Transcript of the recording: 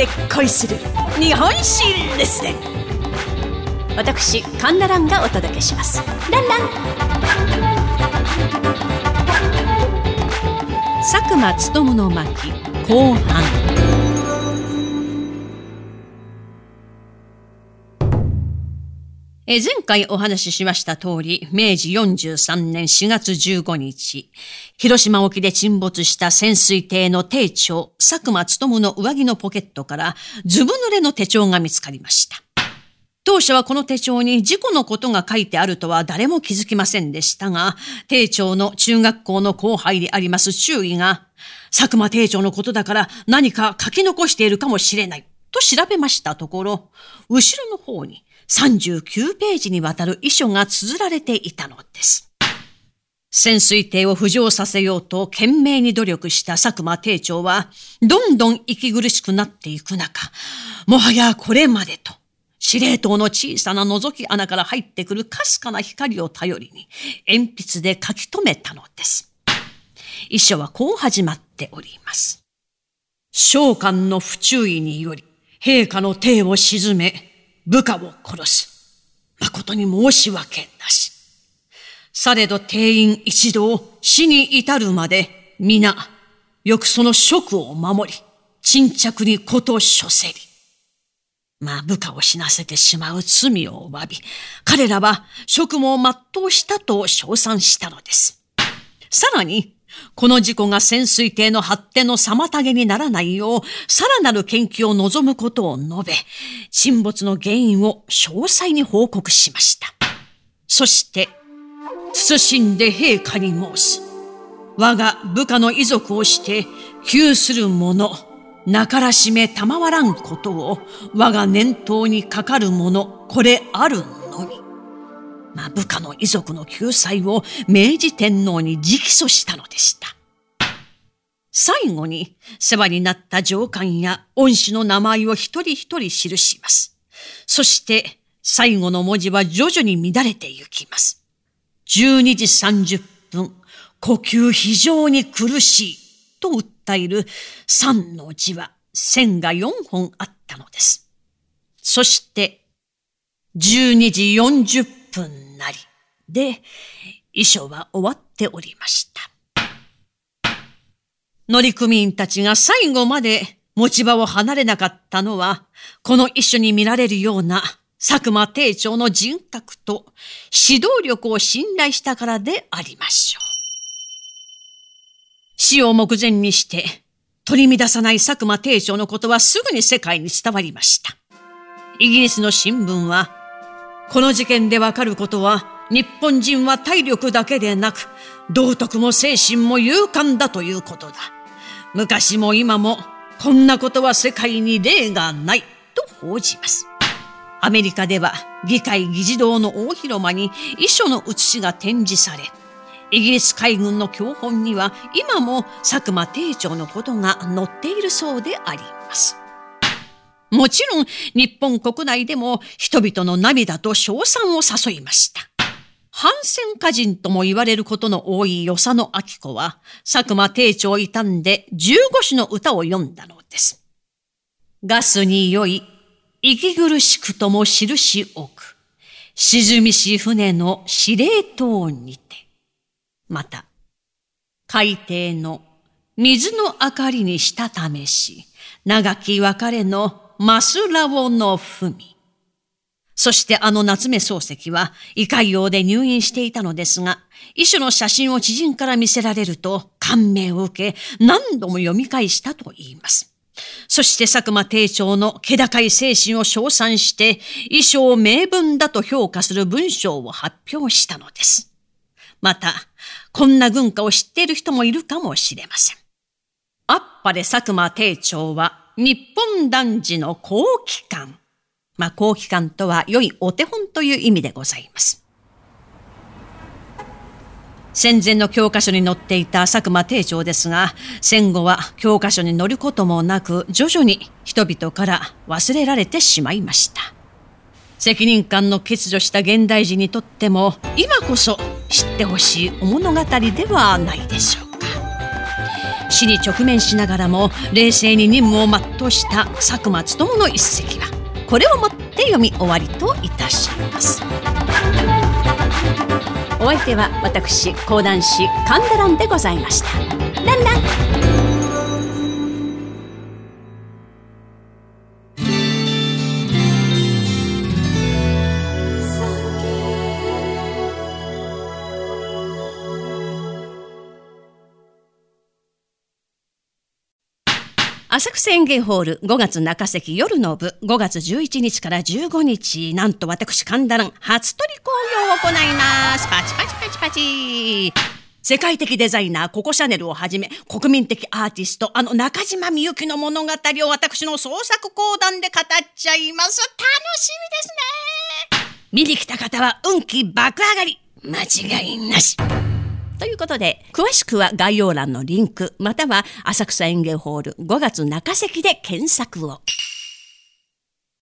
で恋する日本史レッスン私カンナランがお届けします。ランラン。佐久間勉の巻後半え前回お話ししました通り、明治43年4月15日、広島沖で沈没した潜水艇の艇長、佐久間勉の上着のポケットからずぶ濡れの手帳が見つかりました。当初はこの手帳に事故のことが書いてあるとは誰も気づきませんでしたが、艇長の中学校の後輩であります周囲が、佐久間艇長のことだから何か書き残しているかもしれない、と調べましたところ、後ろの方に39ページにわたる遺書が綴られていたのです。潜水艇を浮上させようと懸命に努力した佐久間艇長は、どんどん息苦しくなっていく中、もはやこれまでと、司令塔の小さな覗き穴から入ってくるかすかな光を頼りに、鉛筆で書き留めたのです。遺書はこう始まっております。召喚の不注意により、陛下の艇を沈め、部下を殺す。誠に申し訳なし。されど定員一同死に至るまで皆、よくその職を守り、沈着にこと処せり。まあ部下を死なせてしまう罪を詫び、彼らは職務を全うしたと称賛したのです。さらに、この事故が潜水艇の発展の妨げにならないよう、さらなる研究を望むことを述べ、沈没の原因を詳細に報告しました。そして、慎んで陛下に申す。我が部下の遺族をして、窮する者、なからしめ賜らんことを、我が念頭にかかる者、これあるの。まあ、部下の遺族の救済を明治天皇に直訴したのでした。最後に世話になった上官や恩師の名前を一人一人記します。そして最後の文字は徐々に乱れてゆきます。12時30分、呼吸非常に苦しいと訴える3の字は線が4本あったのです。そして12時40分なりで、衣装は終わっておりました。乗組員たちが最後まで持ち場を離れなかったのは、この一緒に見られるような佐久間艇長の人格と指導力を信頼したからでありましょう。死を目前にして取り乱さない佐久間艇長のことはすぐに世界に伝わりました。イギリスの新聞はこの事件でわかることは、日本人は体力だけでなく、道徳も精神も勇敢だということだ。昔も今も、こんなことは世界に例がない、と報じます。アメリカでは、議会議事堂の大広間に遺書の写しが展示され、イギリス海軍の教本には今も佐久間艇長のことが載っているそうであります。もちろん日本国内でも人々の涙と称賛を誘いました。反戦歌人とも言われることの多い与謝野明子は、佐久間定長を傷んで十五詩の歌を読んだのです。ガスに酔い、息苦しくとも印置く、沈みし船の司令塔にて。また、海底の水の明かりにしたためし、長き別れのマスラオの文。そしてあの夏目漱石は胃潰瘍で入院していたのですが、医師の写真を知人から見せられると感銘を受け何度も読み返したと言います。そして佐久間廷長の気高い精神を称賛して衣装名文だと評価する文章を発表したのです。また、こんな軍歌を知っている人もいるかもしれません。あっぱれ佐久間廷長は日本男児の後期感。まあ、後期感とは良いお手本という意味でございます。戦前の教科書に載っていた佐久間定長ですが、戦後は教科書に載ることもなく、徐々に人々から忘れられてしまいました。責任感の欠如した現代人にとっても、今こそ知ってほしいお物語ではないでしょう。死に直面しながらも冷静に任務を全うした佐久間勉の一席はこれをもって読み終わりといたします。お相手は私講談師神田蘭でございました。ランラン。浅草園芸ホール5月中席夜の部5月11日から15日なんと私神田蘭初取り興行を行います。パチパチパチパチ。世界的デザイナーココ・シャネルをはじめ国民的アーティストあの中島みゆきの物語を私の創作講談で語っちゃいます。楽しみですね。見に来た方は運気爆上がり。間違いなし。ということで、詳しくは概要欄のリンク、または浅草園芸ホール5月中席で検索を。